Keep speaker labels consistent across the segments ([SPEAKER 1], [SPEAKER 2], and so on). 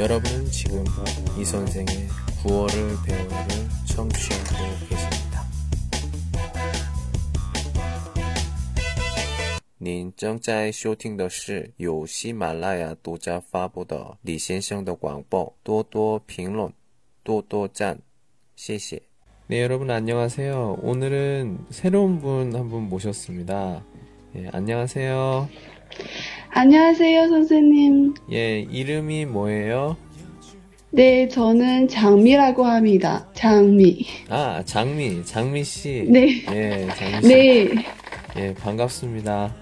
[SPEAKER 1] 여러분은 지금 이 선생의 구월을 배우를 청취하고 계십니다. 您正在收听的是由喜马拉雅独家发布的李先生的广播，多多评论，多多赞，谢谢。 네, 여러분 안녕하세요. 오늘은 새로운 분 한 분 모셨습니다. 예, 안녕하세요.
[SPEAKER 2] 안녕하세요, 선생님.
[SPEAKER 1] 예, 이름이 뭐예요?
[SPEAKER 2] 네, 저는 장미라고 합니다. 장미.
[SPEAKER 1] 아, 장미, 장미 씨.
[SPEAKER 2] 네.
[SPEAKER 1] 예, 장미 씨.
[SPEAKER 2] 네.
[SPEAKER 1] 예, 반갑습니다.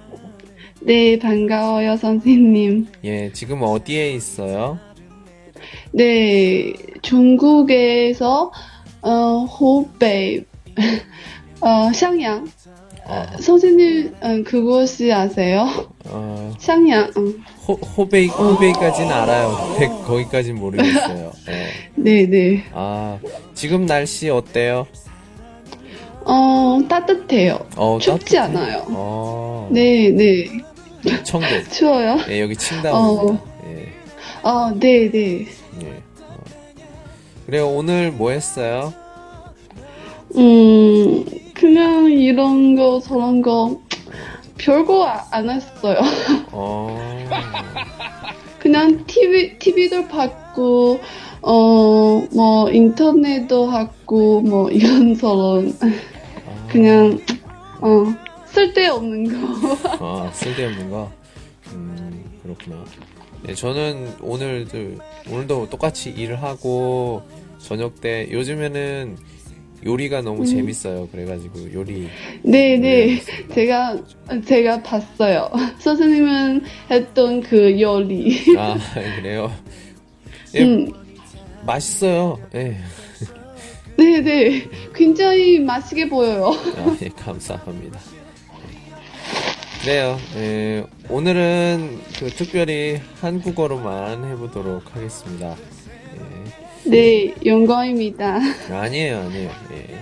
[SPEAKER 2] 네, 반가워요, 선생님.
[SPEAKER 1] 예, 지금 어디에 있어요?
[SPEAKER 2] 네, 중국에서, 어, 호베이, 어, 샹양.
[SPEAKER 1] 어,
[SPEAKER 2] 선생님, 음, 그곳이 아세요?
[SPEAKER 1] 어,
[SPEAKER 2] 샹양. 음.
[SPEAKER 1] 호, 호베이, 호베이까지는 알아요. 백, 거기까지는 모르겠어요. 예.
[SPEAKER 2] 네, 네.
[SPEAKER 1] 아, 지금 날씨 어때요?
[SPEAKER 2] 어, 따뜻해요.
[SPEAKER 1] 어,
[SPEAKER 2] 춥지
[SPEAKER 1] 따뜻해?
[SPEAKER 2] 않아요.
[SPEAKER 1] 어,
[SPEAKER 2] 네, 네.
[SPEAKER 1] 청도.
[SPEAKER 2] 추워요?
[SPEAKER 1] 예, 여기 칭다오입니다.
[SPEAKER 2] 어.
[SPEAKER 1] 예,
[SPEAKER 2] 어, 네, 네.
[SPEAKER 1] 예. 어. 그래요, 오늘 뭐 했어요?
[SPEAKER 2] 음, 그냥 이런 거, 저런 거, 별거 아- 안 했어요.
[SPEAKER 1] 어,
[SPEAKER 2] 그냥 TV, TV도 봤고, 어, 뭐, 인터넷도 하고, 뭐, 이런저런,
[SPEAKER 1] 아,
[SPEAKER 2] 그냥, 어, 쓸데없는 거.
[SPEAKER 1] 아, 쓸데없는 거? 음, 그렇구나. 네, 저는 오늘도, 오늘도 똑같이 일을 하고, 저녁 때, 요즘에는 요리가 너무
[SPEAKER 2] 음.
[SPEAKER 1] 재밌어요. 그래가지고, 요리.
[SPEAKER 2] 네네. 제가, 제가 봤어요. 선생님은 했던 그 요리.
[SPEAKER 1] 아, 그래요? 예,
[SPEAKER 2] 음,
[SPEAKER 1] 맛있어요. 예.
[SPEAKER 2] 네네. 굉장히 맛있게 보여요.
[SPEAKER 1] 아, 예, 감사합니다. 그래요. 예, 오늘은 그 특별히 한국어로만 해보도록 하겠습니다. 예.
[SPEAKER 2] 네, 영광입니다.
[SPEAKER 1] 아니에요, 아니에요. 예.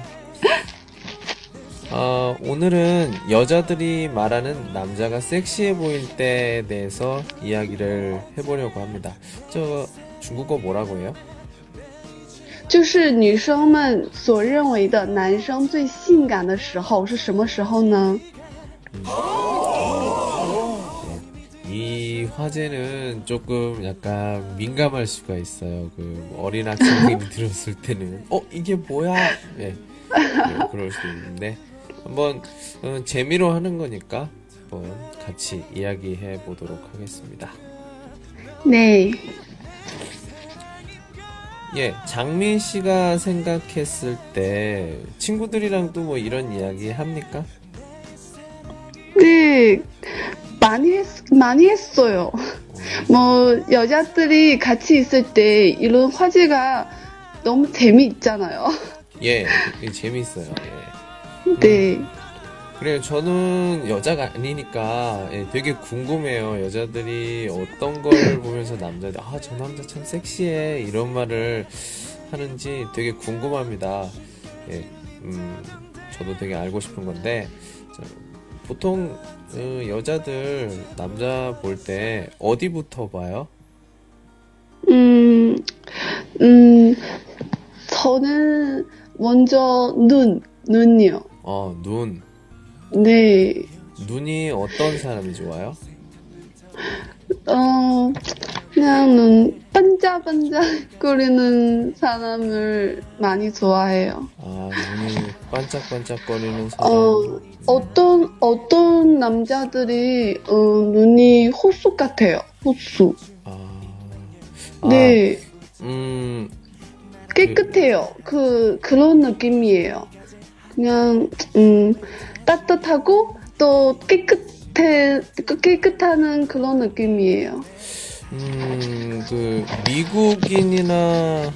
[SPEAKER 1] 어, 오늘은 여자들이 말하는 남자가 섹시해 보일 때에 대해서 이야기를 해보려고 합니다. 저 중국어 뭐라고 해요?
[SPEAKER 2] 就是女生们所认为的男生最性感的时候是什么时候呢？
[SPEAKER 1] 이 화제는 조금 약간 민감할 수가 있어요. 그 어린 학생들이 들었을 때는 어 이게 뭐야? 예, 네, 그럴 수 있는데 한번 어, 재미로 하는 거니까 한번 같이 이야기해 보도록 하겠습니다.
[SPEAKER 2] 네,
[SPEAKER 1] 예, 장민 씨가 생각했을 때 친구들이랑도 뭐 이런 이야기 합니까?
[SPEAKER 2] 네, 많이 했, 많이 했어요. 뭐 여자들이 같이 있을 때 이런 화제가 너무 재미있잖아요.
[SPEAKER 1] 예, 재미있어요. 예.
[SPEAKER 2] 네,
[SPEAKER 1] 그래요. 저는 여자가 아니니까 예, 되게 궁금해요. 여자들이 어떤 걸 보면서 남자들 아, 저 남자 참 섹시해 이런 말을 하는지 되게 궁금합니다. 예, 음, 저도 되게 알고 싶은 건데 자, 보통 어, 여자들 남자 볼 때 어디부터 봐요?
[SPEAKER 2] 음, 음, 저는 먼저 눈, 눈이요.
[SPEAKER 1] 어, 눈.
[SPEAKER 2] 네,
[SPEAKER 1] 눈이 어떤 사람이 좋아요?
[SPEAKER 2] 어, 그냥 눈 반짝반짝거리는 사람을 많이 좋아해요.
[SPEAKER 1] 아, 눈이 반짝반짝거리는 사람.
[SPEAKER 2] 어, 어떤, 어떤 남자들이, 어, 눈이 호수 같아요. 호수.
[SPEAKER 1] 아, 아,
[SPEAKER 2] 네,
[SPEAKER 1] 음,
[SPEAKER 2] 깨끗해요. 그, 그런 느낌이에요. 그냥, 음, 따뜻하고 또 깨끗해, 깨끗하는 그런 느낌이에요.
[SPEAKER 1] 음, 그, 미국인이나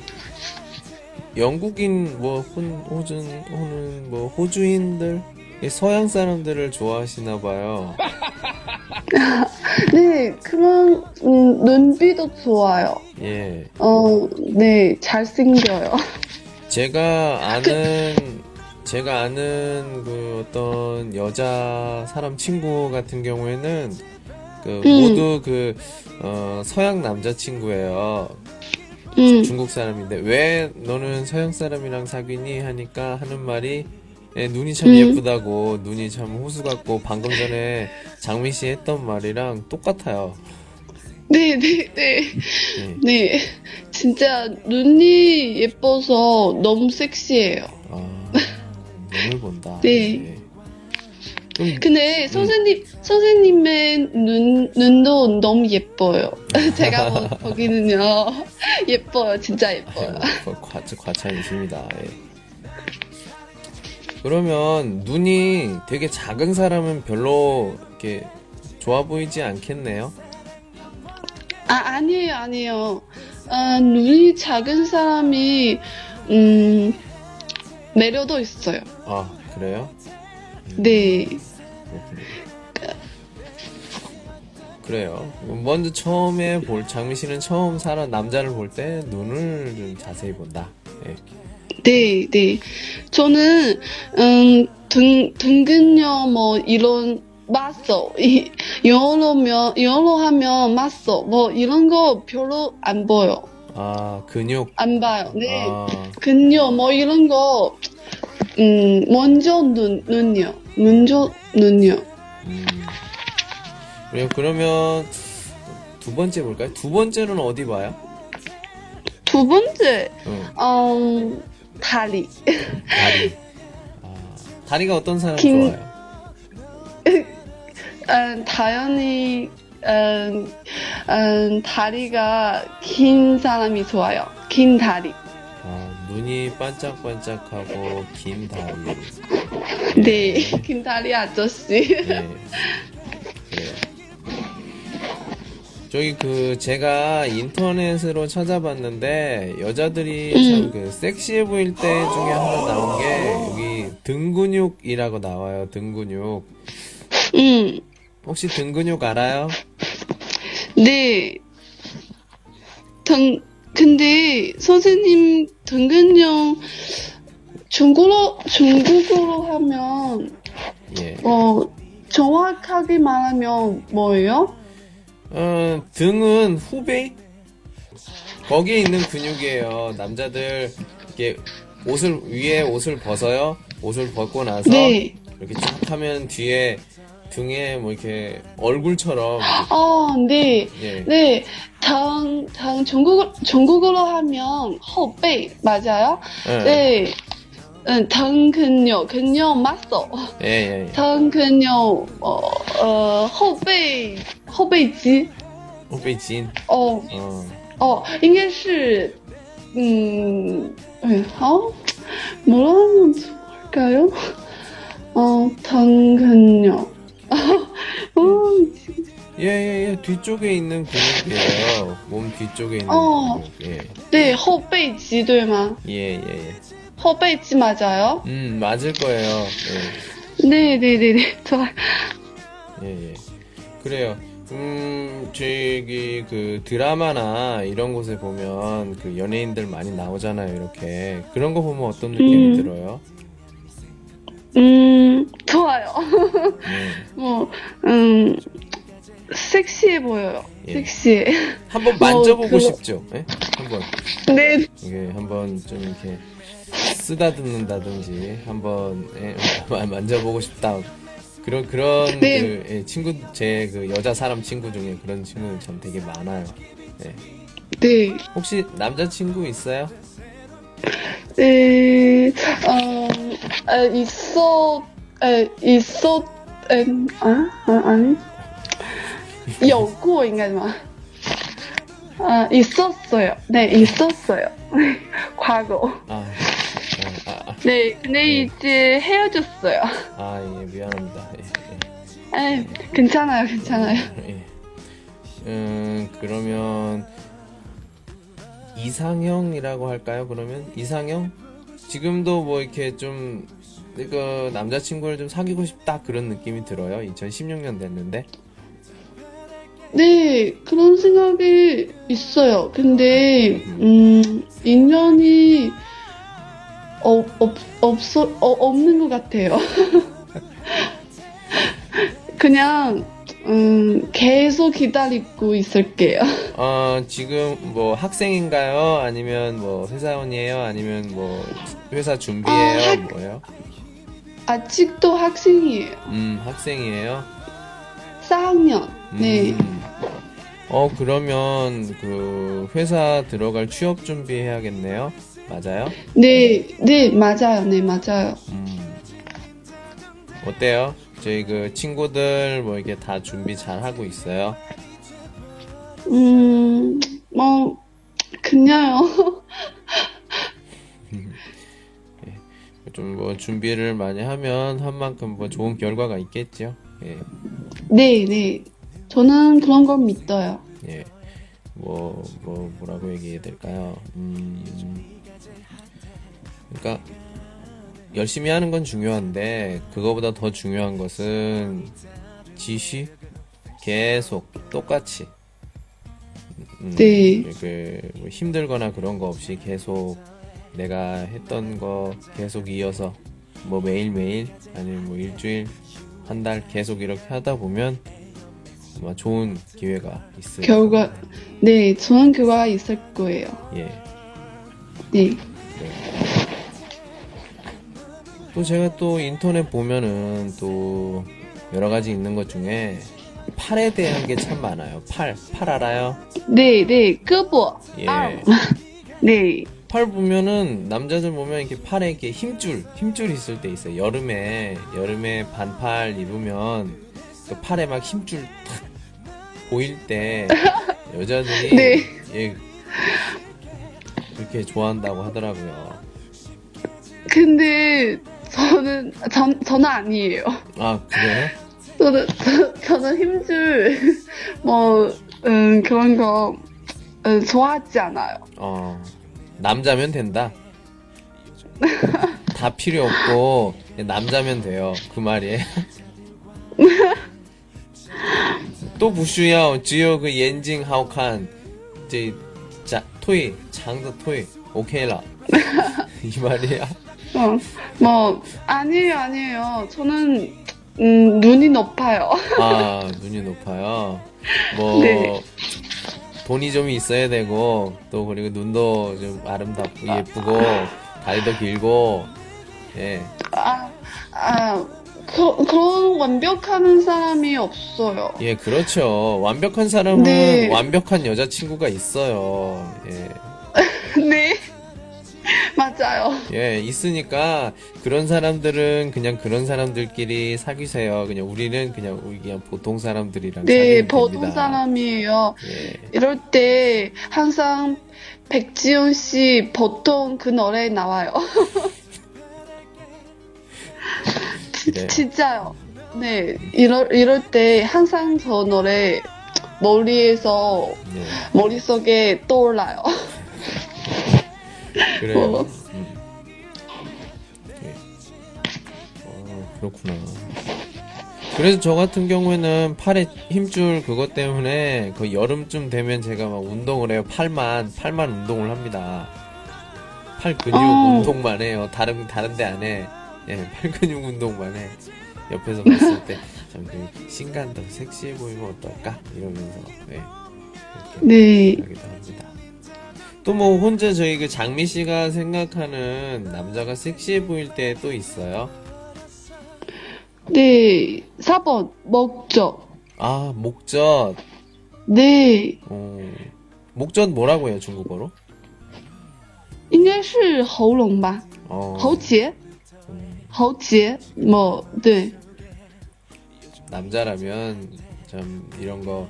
[SPEAKER 1] 영국인, 뭐, 혼, 호준, 호는, 뭐, 호주인들? 이 서양 사람들을 좋아하시나 봐요.
[SPEAKER 2] 네, 그런, 음, 눈빛도 좋아요.
[SPEAKER 1] 예.
[SPEAKER 2] 어, 네, 잘생겨요.
[SPEAKER 1] 제가 아는, 제가 아는 그 어떤 여자 사람 친구 같은 경우에는 그
[SPEAKER 2] 음.
[SPEAKER 1] 모두 그 어, 서양 남자친구예요.
[SPEAKER 2] 음,
[SPEAKER 1] 중국 사람인데 왜 너는 서양 사람이랑 사귀니 하니까 하는 말이 예, 눈이 참
[SPEAKER 2] 음.
[SPEAKER 1] 예쁘다고 눈이 참 호수 같고 방금 전에 장민 씨 했던 말이랑 똑같아요.
[SPEAKER 2] 네, 네, 네.
[SPEAKER 1] 예.
[SPEAKER 2] 네. 진짜 눈이 예뻐서 너무 섹시해요.
[SPEAKER 1] 아, 눈을 본다.
[SPEAKER 2] 네.
[SPEAKER 1] 예. 그럼
[SPEAKER 2] 근데 선생님, 선생님의 눈, 눈도 너무 예뻐요. 제가 보- 보기는요. 예뻐요. 진짜 예뻐요.
[SPEAKER 1] 과, 과, 과찬이십니다. 예. 그러면 눈이 되게 작은 사람은 별로 이렇게 좋아 보이지 않겠네요.
[SPEAKER 2] 아, 아니에요, 아니에요. 아, 눈이 작은 사람이, 음, 매력도 있어요.
[SPEAKER 1] 아 그래요?
[SPEAKER 2] 네.
[SPEAKER 1] 그래요. 먼저 처음에 볼 장미 씨는 처음 사람 남자를 볼 때 눈을 좀 자세히 본다. 예.
[SPEAKER 2] 네, 네. 저는, 음, 등, 등근요, 뭐, 이런, 맞어. 이, 영어로면, 영어로 하면 맞어. 뭐, 이런 거 별로 안 보여.
[SPEAKER 1] 아 근육.
[SPEAKER 2] 안 봐요. 네.
[SPEAKER 1] 아,
[SPEAKER 2] 근요, 뭐, 이런 거, 음, 먼저 눈, 눈요. 먼저 눈요.
[SPEAKER 1] 음. 그래요. 그러면 두 번째 볼까요? 두 번째는 어디 봐요?
[SPEAKER 2] 두 번째,
[SPEAKER 1] 응.
[SPEAKER 2] 음, 다리.
[SPEAKER 1] 다리. 아, 다리가 어떤 사람
[SPEAKER 2] 긴-
[SPEAKER 1] 좋아요?
[SPEAKER 2] 음, 당연히, 음, 음, 다리가 긴 사람이 좋아요. 긴 다리.
[SPEAKER 1] 아, 눈이 반짝반짝하고 긴 다리.
[SPEAKER 2] 네, 긴 다리 아저씨.
[SPEAKER 1] 예. 그래요. 저기 그 제가 인터넷으로 찾아봤는데 여자들이
[SPEAKER 2] 음.
[SPEAKER 1] 참그 섹시해 보일 때 중에 하나 나온 게 여기 등 근육이라고 나와요. 등 근육.
[SPEAKER 2] 음,
[SPEAKER 1] 혹시 등 근육 알아요?
[SPEAKER 2] 네. 등, 근데 선생님 등근형 중국어로, 중국어로 하면,
[SPEAKER 1] 예.
[SPEAKER 2] 어, 정확하게 말하면 뭐예요?
[SPEAKER 1] 어, 등은 후배? 거기에 있는 근육이에요. 남자들 이렇게 옷을 위에 옷을 벗어요. 옷을 벗고 나서
[SPEAKER 2] 네.
[SPEAKER 1] 이렇게 쫙 하면 뒤에 등에 뭐 이렇게 얼굴처럼
[SPEAKER 2] 어, 네.
[SPEAKER 1] 예.
[SPEAKER 2] 네. 당, 당, 중국어, 중국어로 하면 허베, 맞아요?
[SPEAKER 1] 예.
[SPEAKER 2] 네. 응, 당 근력, 근력 맞어.
[SPEAKER 1] 예, 예, 예.
[SPEAKER 2] 당근요 어,呃，后背后背肌，
[SPEAKER 1] 후배 진.
[SPEAKER 2] 哦
[SPEAKER 1] 어.
[SPEAKER 2] 哦，应该是，嗯，哎，好，뭐라는좋을까요？어, 당근요 어,
[SPEAKER 1] 예 예 예 뒤쪽에 있는 근육이에요. 몸 뒤쪽에 있는
[SPEAKER 2] 어,
[SPEAKER 1] 근육. 예.
[SPEAKER 2] 네, 허베이지 对吗?
[SPEAKER 1] 예예 예.
[SPEAKER 2] 허베이지 맞아요?
[SPEAKER 1] 음 맞을 거예요.
[SPEAKER 2] 네네네네 네, 네, 네, 네 좋아.
[SPEAKER 1] 예예 그래요. 음, 저기 그 드라마나 이런 곳에 보면 그 연예인들 많이 나오잖아요. 이렇게 그런 거 보면 어떤 느낌이
[SPEAKER 2] 음.
[SPEAKER 1] 들어요?
[SPEAKER 2] 음 좋아요.
[SPEAKER 1] 네.
[SPEAKER 2] 뭐 음. 섹시해 보여요.
[SPEAKER 1] 예.
[SPEAKER 2] 섹시해.
[SPEAKER 1] 한번 만져보고
[SPEAKER 2] 그거-
[SPEAKER 1] 싶죠? 예? 한번.
[SPEAKER 2] 네,
[SPEAKER 1] 이게 한번 좀 이렇게 쓰다듬는다든지, 한번, 예, 만- 만져보고 싶다. 그런, 그런,
[SPEAKER 2] 네.
[SPEAKER 1] 그, 예, 친구, 제 그 여자 사람 친구 중에 그런 친구는 참 되게 많아요. 예.
[SPEAKER 2] 네.
[SPEAKER 1] 혹시 남자 친구 있어요?
[SPEAKER 2] 네, 어, 에, 있어, 에, 있어, 에, 아, 아 아니. 有过应该吗? 아, 있었어요. 네, 있었어요. 과거.
[SPEAKER 1] 아, 아, 아, 아,
[SPEAKER 2] 네, 근데 이제 헤어졌어요.
[SPEAKER 1] 아, 예, 미안합니다. 예,
[SPEAKER 2] 에, 괜찮아요, 괜찮아요.
[SPEAKER 1] 예. 예. 음, 그러면, 이상형이라고 할까요, 그러면? 이상형? 지금도 뭐 이렇게 좀, 그, 남자친구를 좀 사귀고 싶다, 그런 느낌이 들어요. 2016년 됐는데.
[SPEAKER 2] 네, 그런 생각이 있어요. 근데, 음, 인연이, 어, 없, 없어, 어, 없는 것 같아요. 그냥, 음, 음, 계속 기다리고 있을게요.
[SPEAKER 1] 어, 지금 뭐 학생인가요? 아니면 뭐 회사원이에요? 아니면 뭐 회사 준비해요?
[SPEAKER 2] 아, 학-
[SPEAKER 1] 뭐예요?
[SPEAKER 2] 아직도 학생이에요.
[SPEAKER 1] 음, 학생이에요?
[SPEAKER 2] 4학년. 네.
[SPEAKER 1] 음. 어, 그러면 그 회사 들어갈 취업 준비해야겠네요? 맞아요?
[SPEAKER 2] 네, 네, 맞아요. 네, 맞아요.
[SPEAKER 1] 음. 어때요? 저희 그 친구들 뭐 이게 다 준비 잘 하고 있어요?
[SPEAKER 2] 음, 뭐, 그냥요.
[SPEAKER 1] 좀 뭐 준비를 많이 하면 한 만큼 뭐 좋은 결과가 있겠죠? 예.
[SPEAKER 2] 네, 네. 저는 그런 걸 믿어요.
[SPEAKER 1] 예. 뭐, 뭐, 뭐라고 얘기해야 될까요? 음, 그러니까, 열심히 하는 건 중요한데, 그거보다 더 중요한 것은, 지시? 계속, 똑같이. 음,
[SPEAKER 2] 네.
[SPEAKER 1] 그, 뭐 힘들거나 그런 거 없이 계속 내가 했던 거 계속 이어서, 뭐 매일매일, 아니면 뭐 일주일, 한 달 계속 이렇게 하다 보면, 아마 좋은 기회가 있을
[SPEAKER 2] 결과, 네, 좋은 결과가 있을 거예요.
[SPEAKER 1] 예.
[SPEAKER 2] 네.
[SPEAKER 1] 또 제가 또 인터넷 보면은 또 여러 가지 있는 것 중에 팔에 대한 게 참 많아요. 팔, 팔 알아요?
[SPEAKER 2] 네, 네, 胳膊
[SPEAKER 1] 예.
[SPEAKER 2] 네,
[SPEAKER 1] 팔 보면은 남자들 보면 이렇게 팔에 이렇게 힘줄, 힘줄 있을 때 있어요. 여름에 여름에 반팔 입으면 그 팔에 막 힘줄 탁 보일 때 여자들이
[SPEAKER 2] 네.
[SPEAKER 1] 예 그렇게 좋아한다고 하더라고요.
[SPEAKER 2] 근데 저는 전 저는 아니에요.
[SPEAKER 1] 아 그래요?
[SPEAKER 2] 저는 저, 저는 힘줄 뭐 음, 그런 거 음, 좋아하지 않아요.
[SPEAKER 1] 어, 남자면 된다. 다 필요 없고 남자면 돼요. 그 말이에요. 都不需要只有个眼睛好看这자腿长的腿 OK 了 이 말이야.
[SPEAKER 2] 어, 뭐 아니에요, 아니에요. 저는 음, 눈이 높아요.
[SPEAKER 1] 아 눈이 높아요. 뭐
[SPEAKER 2] 네.
[SPEAKER 1] 돈이 좀 있어야 되고 또 그리고 눈도 좀 아름답고 예쁘고 다리도 길고 예.
[SPEAKER 2] 아, 아, 그, 그런 완벽한 사람이 없어요.
[SPEAKER 1] 예, 그렇죠. 완벽한 사람은
[SPEAKER 2] 네.
[SPEAKER 1] 완벽한 여자친구가 있어요. 예.
[SPEAKER 2] 네, 맞아요.
[SPEAKER 1] 예, 있으니까 그런 사람들은 그냥 그런 사람들끼리 사귀세요. 그냥 우리는 그냥 우리 그냥 보통 사람들이랑
[SPEAKER 2] 네, 보통
[SPEAKER 1] 됩니다.
[SPEAKER 2] 사람이에요.
[SPEAKER 1] 예.
[SPEAKER 2] 이럴 때 항상 백지연 씨 보통 그 노래 나와요. 지-
[SPEAKER 1] 그래요.
[SPEAKER 2] 진짜요. 네, 이럴, 이럴 때 항상 저 노래 머리에서,
[SPEAKER 1] 네.
[SPEAKER 2] 머릿속에 떠올라요.
[SPEAKER 1] 그래요.
[SPEAKER 2] 어.
[SPEAKER 1] 음. 예. 어, 그렇구나. 그래서 저 같은 경우에는 팔에 힘줄 그것 때문에 그 여름쯤 되면 제가 막 운동을 해요. 팔만, 팔만 운동을 합니다. 팔 근육
[SPEAKER 2] 어.
[SPEAKER 1] 운동만 해요. 다른, 다른 데 안 해. 예, 팔 근육 운동만 해. 옆에서 봤을 때, 참, 그, 신간 더 섹시해 보이면 어떨까? 이러면서, 예. 이렇게
[SPEAKER 2] 네,
[SPEAKER 1] 하기도 합니다. 또 뭐 혼자 저희 그 장미 씨가 생각하는 남자가 섹시해 보일 때 또 있어요?
[SPEAKER 2] 네, 4번, 목적.
[SPEAKER 1] 아 목젖.
[SPEAKER 2] 네,
[SPEAKER 1] 어, 목젖 뭐라고 해요 중국어로?
[SPEAKER 2] 应该是喉咙吧？
[SPEAKER 1] 어,
[SPEAKER 2] 喉结？
[SPEAKER 1] 음,
[SPEAKER 2] 喉结？뭐, 네.
[SPEAKER 1] 남자라면 참 이런 거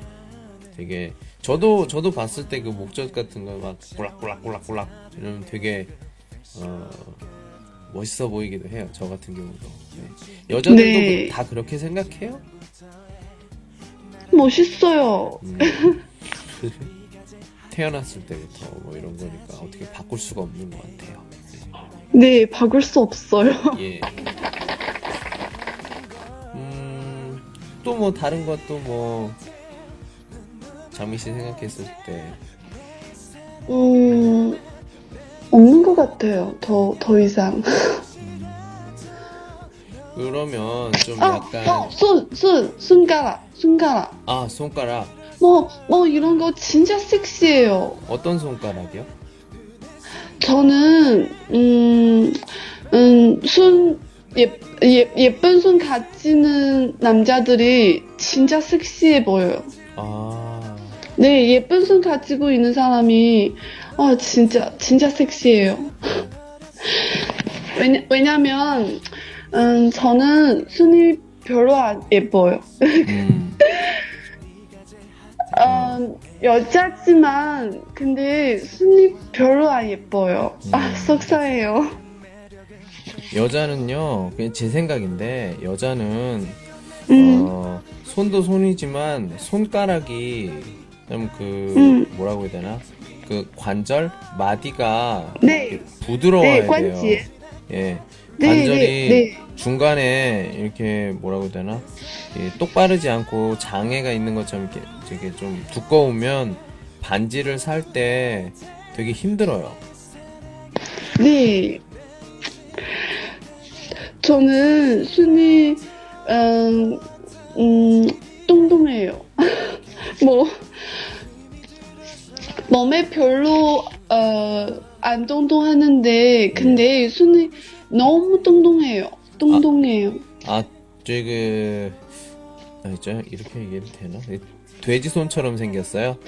[SPEAKER 1] 되게 저도 저도 봤을 때 그 목젖 같은 거 막 꿀락꿀락꿀락꿀락 이러면 되게 어, 멋있어 보이기도 해요. 저 같은 경우도. 네. 여자들도
[SPEAKER 2] 네.
[SPEAKER 1] 다 그렇게 생각해요?
[SPEAKER 2] 멋있어요.
[SPEAKER 1] 음. 태어났을 때부터 뭐 이런 거니까 어떻게 바꿀 수가 없는 것 같아요.
[SPEAKER 2] 네, 바꿀 수 없어요.
[SPEAKER 1] 예. 음, 또 뭐 다른 것도 뭐 장미 씨 생각했을 때
[SPEAKER 2] 음, 없는 것 같아요. 더, 더 이상.
[SPEAKER 1] 그 그러면 좀
[SPEAKER 2] 어,
[SPEAKER 1] 약간
[SPEAKER 2] 어, 손, 손, 손가락, 손가락.
[SPEAKER 1] 아 손가락
[SPEAKER 2] 뭐, 뭐 이런 거 진짜 섹시해요.
[SPEAKER 1] 어떤 손가락이요?
[SPEAKER 2] 저는, 음, 음, 손, 예, 예, 예쁜 손 가지는 남자들이 진짜 섹시해 보여요.
[SPEAKER 1] 아
[SPEAKER 2] 네, 예쁜 손 가지고 있는 사람이, 아, 진짜, 진짜 섹시해요. 왜냐, 왜냐면, 음, 저는 손이 별로 안 예뻐요.
[SPEAKER 1] 음,
[SPEAKER 2] 음, 여자지만, 근데 손이 별로 안 예뻐요. 아,
[SPEAKER 1] 음.
[SPEAKER 2] 속상해요.
[SPEAKER 1] 여자는요 그냥 제 생각인데 여자는
[SPEAKER 2] 음,
[SPEAKER 1] 어, 손도 손이지만 손가락이 좀그
[SPEAKER 2] 음.
[SPEAKER 1] 뭐라고 해야 되나 그 관절 마디가
[SPEAKER 2] 네.
[SPEAKER 1] 부드러워야
[SPEAKER 2] 네,
[SPEAKER 1] 돼요.
[SPEAKER 2] 관지.
[SPEAKER 1] 예.
[SPEAKER 2] 네,
[SPEAKER 1] 관절이
[SPEAKER 2] 네, 네.
[SPEAKER 1] 중간에 이렇게 뭐라고 해야 되나 예, 똑바르지 않고 장애가 있는 것처럼 이렇게 되게 좀 두꺼우면 반지를 살 때 되게 힘들어요.
[SPEAKER 2] 네. 저는 손이, 음, 음, 뚱뚱해요. 뭐, 몸에 별로, 어, 안 뚱뚱하는데, 근데 손이 너무 뚱뚱해요. 뚱뚱해요.
[SPEAKER 1] 아, 저기 그 아, 있죠? 이렇게 얘기해도 되나? 돼지 손처럼 생겼어요.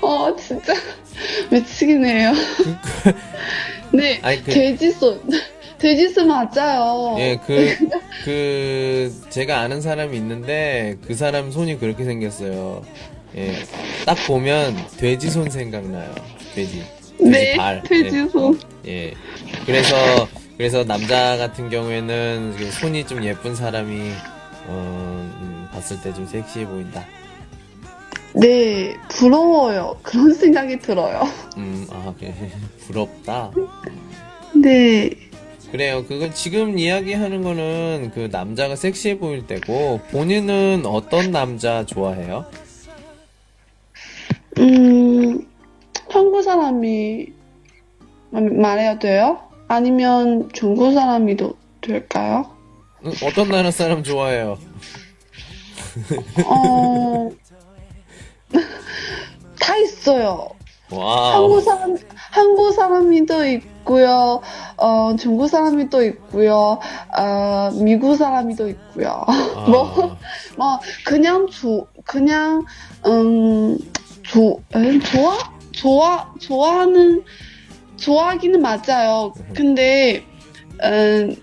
[SPEAKER 2] 어, 진짜 미치겠네요. 네,
[SPEAKER 1] 아니, 그-
[SPEAKER 2] 돼지손. 돼지손 맞아요.
[SPEAKER 1] 예, 그, 그, 제가 아는 사람이 있는데, 그 사람 손이 그렇게 생겼어요. 예, 딱 보면, 돼지 손 생각나요. 돼지. 돼지
[SPEAKER 2] 네,
[SPEAKER 1] 발.
[SPEAKER 2] 돼지손.
[SPEAKER 1] 예, 예. 그래서, 그래서 남자 같은 경우에는, 그 손이 좀 예쁜 사람이, 어, 음, 봤을 때 좀 섹시해 보인다.
[SPEAKER 2] 네, 부러워요. 그런 생각이 들어요.
[SPEAKER 1] 음, 아, 그래. 부럽다.
[SPEAKER 2] 네,
[SPEAKER 1] 그래요. 그건 지금 이야기하는 거는 그 남자가 섹시해 보일 때고, 본인은 어떤 남자 좋아해요?
[SPEAKER 2] 음, 한국 사람이 마- 말해야 돼요? 아니면 중국 사람이도 될까요?
[SPEAKER 1] 응, 어떤 나라 사람 좋아해요?
[SPEAKER 2] 어, 다 있어요.
[SPEAKER 1] 와우.
[SPEAKER 2] 한국 사람, 한국 사람이도 있고요, 어, 중국 사람이도 있고요, 어, 미국 사람이도 있고요.
[SPEAKER 1] 아,
[SPEAKER 2] 뭐, 뭐, 그냥 조, 그냥, 음, 조, 음, 좋아? 좋아, 좋아하는, 좋아하기는 맞아요. 근데, 음,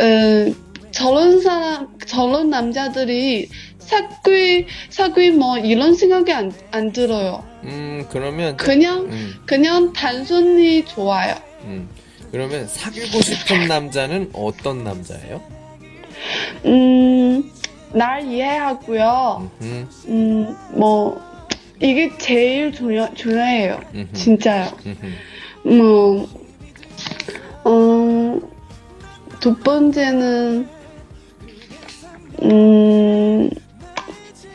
[SPEAKER 2] 음, 저런 사람, 저런 남자들이 사귀, 사귀 뭐, 이런 생각이 안, 안 들어요.
[SPEAKER 1] 음, 그러면,
[SPEAKER 2] 그냥,
[SPEAKER 1] 음,
[SPEAKER 2] 그냥 단순히 좋아요.
[SPEAKER 1] 음. 그러면 사귀고 싶은 남자는 어떤 남자예요?
[SPEAKER 2] 음, 날 이해하고요.
[SPEAKER 1] 음,
[SPEAKER 2] 음, 뭐, 이게 제일 중요, 중요해요.
[SPEAKER 1] 음,
[SPEAKER 2] 진짜요.
[SPEAKER 1] 음,
[SPEAKER 2] 뭐, 어, 두 번째는, 음,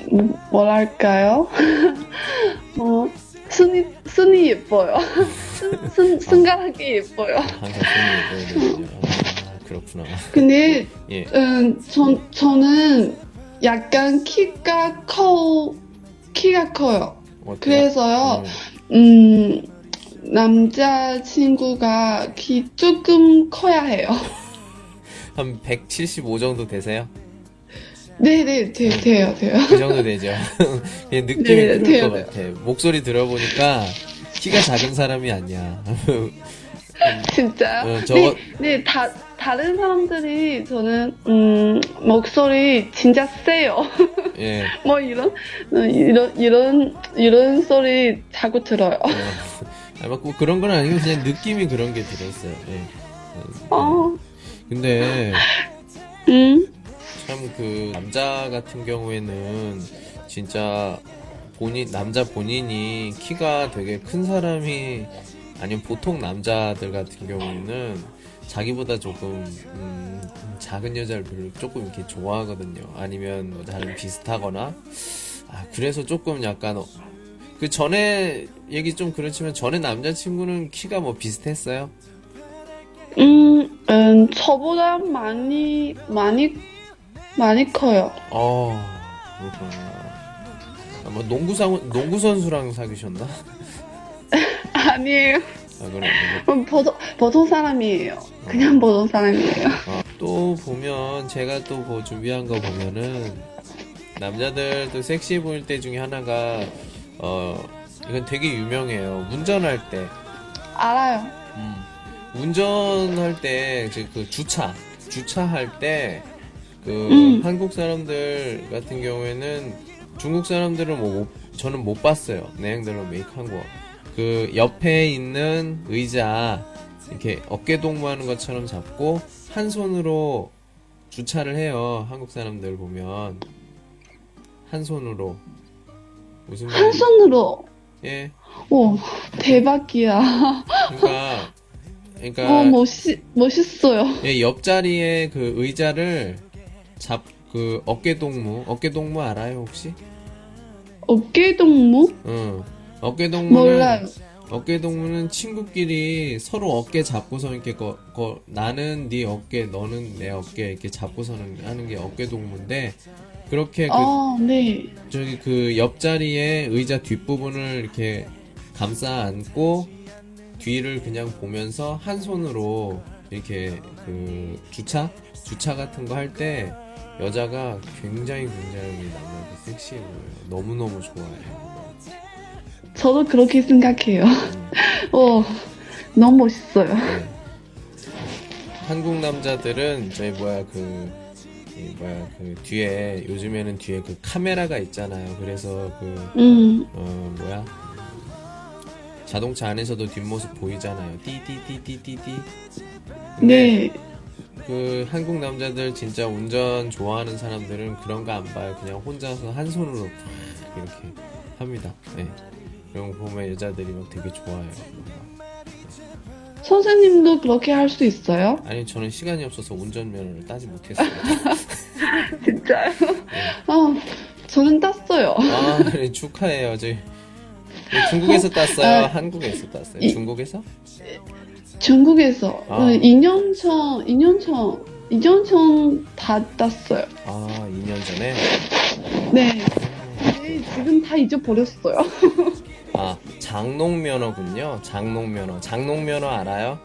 [SPEAKER 2] 뭐- 뭐랄까요? 어, 순이, 순이 예뻐요. 순, 순, 예뻐요.
[SPEAKER 1] 항상 손이 예뻐야 되군요. 아, 그렇구나.
[SPEAKER 2] 근데,
[SPEAKER 1] 예.
[SPEAKER 2] 음, 전, 저는 약간 키가 커, 키가 커요. 그래서요,
[SPEAKER 1] 음,
[SPEAKER 2] 음, 남자친구가 키 조금 커야 해요.
[SPEAKER 1] 한 175 정도 되세요?
[SPEAKER 2] 네네, 돼, 돼요, 돼요.
[SPEAKER 1] 그 정도 되죠. 그냥 느낌이
[SPEAKER 2] 네,
[SPEAKER 1] 그럴
[SPEAKER 2] 돼요,
[SPEAKER 1] 것 같아. 목소리 들어보니까 키가 작은 사람이 아니야.
[SPEAKER 2] 진짜요?
[SPEAKER 1] 어, 저거-
[SPEAKER 2] 네, 네, 다, 다른 사람들이 저는, 음, 목소리 진짜 세요.
[SPEAKER 1] 예.
[SPEAKER 2] 뭐 이런, 어, 이런, 이런, 이런 소리 자꾸 들어요.
[SPEAKER 1] 어, 아니, 막 그런 건 아니고 그냥 느낌이 그런 게 들었어요. 예.
[SPEAKER 2] 어,
[SPEAKER 1] 근데
[SPEAKER 2] 음,
[SPEAKER 1] 참 그 남자 같은 경우에는 진짜 본인 남자 본인이 키가 되게 큰 사람이 아니면 보통 남자들 같은 경우에는 자기보다 조금 음, 작은 여자를 별로 조금 이렇게 좋아하거든요. 아니면 뭐 다른 비슷하거나 아 그래서 조금 약간 어, 그 전에 얘기 좀 그렇지만 전에 남자친구는 키가 뭐 비슷했어요?
[SPEAKER 2] 음, 음, 저보다 많이, 많이, 많이 커요.
[SPEAKER 1] 어, 그렇구나. 아, 뭐 농구 상 농구 선수랑 사귀셨나?
[SPEAKER 2] 아니에요.
[SPEAKER 1] 아, 그래.
[SPEAKER 2] 음, 보통, 보통 사람이에요. 그냥 보통 사람이에요.
[SPEAKER 1] 아, 또 보면 제가 또 뭐 준비한 거 보면은 남자들 또 섹시해 보일 때 중에 하나가 어 이건 되게 유명해요. 운전할 때
[SPEAKER 2] 알아요.
[SPEAKER 1] 운전할 때그 주차 주차할 때 그
[SPEAKER 2] 음.
[SPEAKER 1] 한국 사람들 같은 경우에는 중국 사람들은 뭐 못- 저는 못 봤어요. 내행들로 메이크한 거. 그 옆에 있는 의자 이렇게 어깨 동무하는 것처럼 잡고 한 손으로 주차를 해요. 한국 사람들 보면 한 손으로 무슨
[SPEAKER 2] 한
[SPEAKER 1] 말인지
[SPEAKER 2] 손으로.
[SPEAKER 1] 예.
[SPEAKER 2] 오, 대박이야.
[SPEAKER 1] 그러니까 그러니까
[SPEAKER 2] 어, 멋있, 멋있어요.
[SPEAKER 1] 예, 옆자리에 그 의자를 잡, 그 어깨 동무, 어깨 동무 알아요, 혹시?
[SPEAKER 2] 어깨 동무?
[SPEAKER 1] 응. 어깨 동무는. 어깨 동무는 친구끼리 서로 어깨 잡고서 이렇게 거, 거, 나는 네 어깨, 너는 내 어깨 이렇게 잡고서는 하는 게 어깨 동무인데, 그렇게 그,
[SPEAKER 2] 어, 네.
[SPEAKER 1] 저기 그 옆자리에 의자 뒷부분을 이렇게 감싸 안고, 뒤를 그냥 보면서 한 손으로 이렇게 그 주차? 주차 같은 거 할 때 여자가 굉장히 굉장히 남자한테 섹시해 보여요. 너무 너무 좋아해요.
[SPEAKER 2] 저도 그렇게 생각해요. 어, 너무 멋있어요.
[SPEAKER 1] 네. 한국 남자들은 저희 뭐야 그, 이 뭐야 그 뒤에 요즘에는 뒤에 그 카메라가 있잖아요. 그래서 그
[SPEAKER 2] 음,
[SPEAKER 1] 어, 뭐야? 자동차 안에서도 뒷모습 보이잖아요. 띠띠띠띠띠띠.
[SPEAKER 2] 네.
[SPEAKER 1] 그 한국 남자들 진짜 운전 좋아하는 사람들은 그런 거 안 봐요. 그냥 혼자서 한 손으로 탁 이렇게 합니다. 네. 그런 거 보면 여자들이 막 되게 좋아해요.
[SPEAKER 2] 선생님도 그렇게 할 수 있어요?
[SPEAKER 1] 아니 저는 시간이 없어서 운전면허를 따지 못했어요.
[SPEAKER 2] 진짜요? 아, 저는 땄어요.
[SPEAKER 1] 아, 네, 축하해요. 저 중국에서 땄어요.
[SPEAKER 2] 아,
[SPEAKER 1] 한국에서 땄어요.
[SPEAKER 2] 이-
[SPEAKER 1] 중국에서?
[SPEAKER 2] 중국에서
[SPEAKER 1] 아.
[SPEAKER 2] 어, 2년 전, 2년 전, 2년 전다 땄어요.
[SPEAKER 1] 아, 2년 전에.
[SPEAKER 2] 네. 네, 지금 다 잊어버렸어요.
[SPEAKER 1] 아, 장롱면허군요. 장롱면허. 장롱면허 알아요?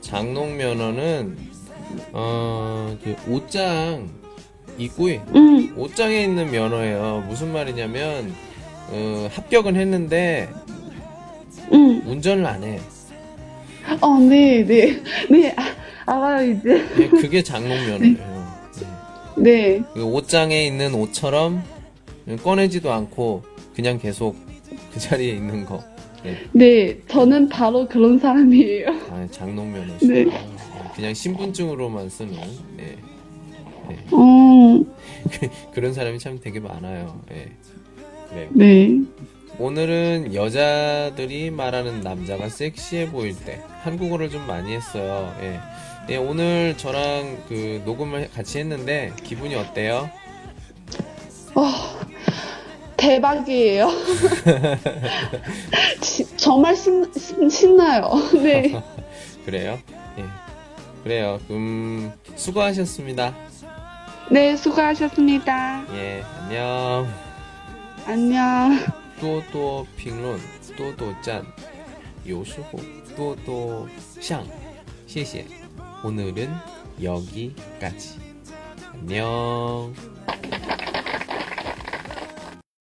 [SPEAKER 1] 장롱면허는 어, 그 옷장 입구에
[SPEAKER 2] 음,
[SPEAKER 1] 옷장에 있는 면허예요. 무슨 말이냐면 어, 합격은 했는데
[SPEAKER 2] 음.
[SPEAKER 1] 운전을 안 해.
[SPEAKER 2] 어, 네, 네. 네, 아, 알아요, 이제.
[SPEAKER 1] 예, 그게 장롱면허예요. 예.
[SPEAKER 2] 네.
[SPEAKER 1] 그 옷장에 있는 옷처럼 꺼내지도 않고 그냥 계속 그 자리에 있는 거. 예.
[SPEAKER 2] 네, 저는 바로 그런 사람이에요.
[SPEAKER 1] 아, 장롱 면허.
[SPEAKER 2] 네.
[SPEAKER 1] 그냥 신분증으로만 쓰는. 예.
[SPEAKER 2] 어,
[SPEAKER 1] 그런 사람이 참 되게 많아요. 예. 그래요.
[SPEAKER 2] 네.
[SPEAKER 1] 오늘은 여자들이 말하는 남자가 섹시해 보일 때 한국어를 좀 많이 했어요. 예. 예, 오늘 저랑 그 녹음을 같이 했는데 기분이 어때요?
[SPEAKER 2] 대박이에요. 정말 신, 신, 나요 네.
[SPEAKER 1] 그래요? 네. 그래요. 음, 수고하셨습니다.
[SPEAKER 2] 네, 수고하셨습니다.
[SPEAKER 1] 예, 안녕.
[SPEAKER 2] 안녕.
[SPEAKER 1] 또또 평론, 또또 짠, 요수호, 또또 샹, 谢谢. 오늘은 여기까지. 안녕.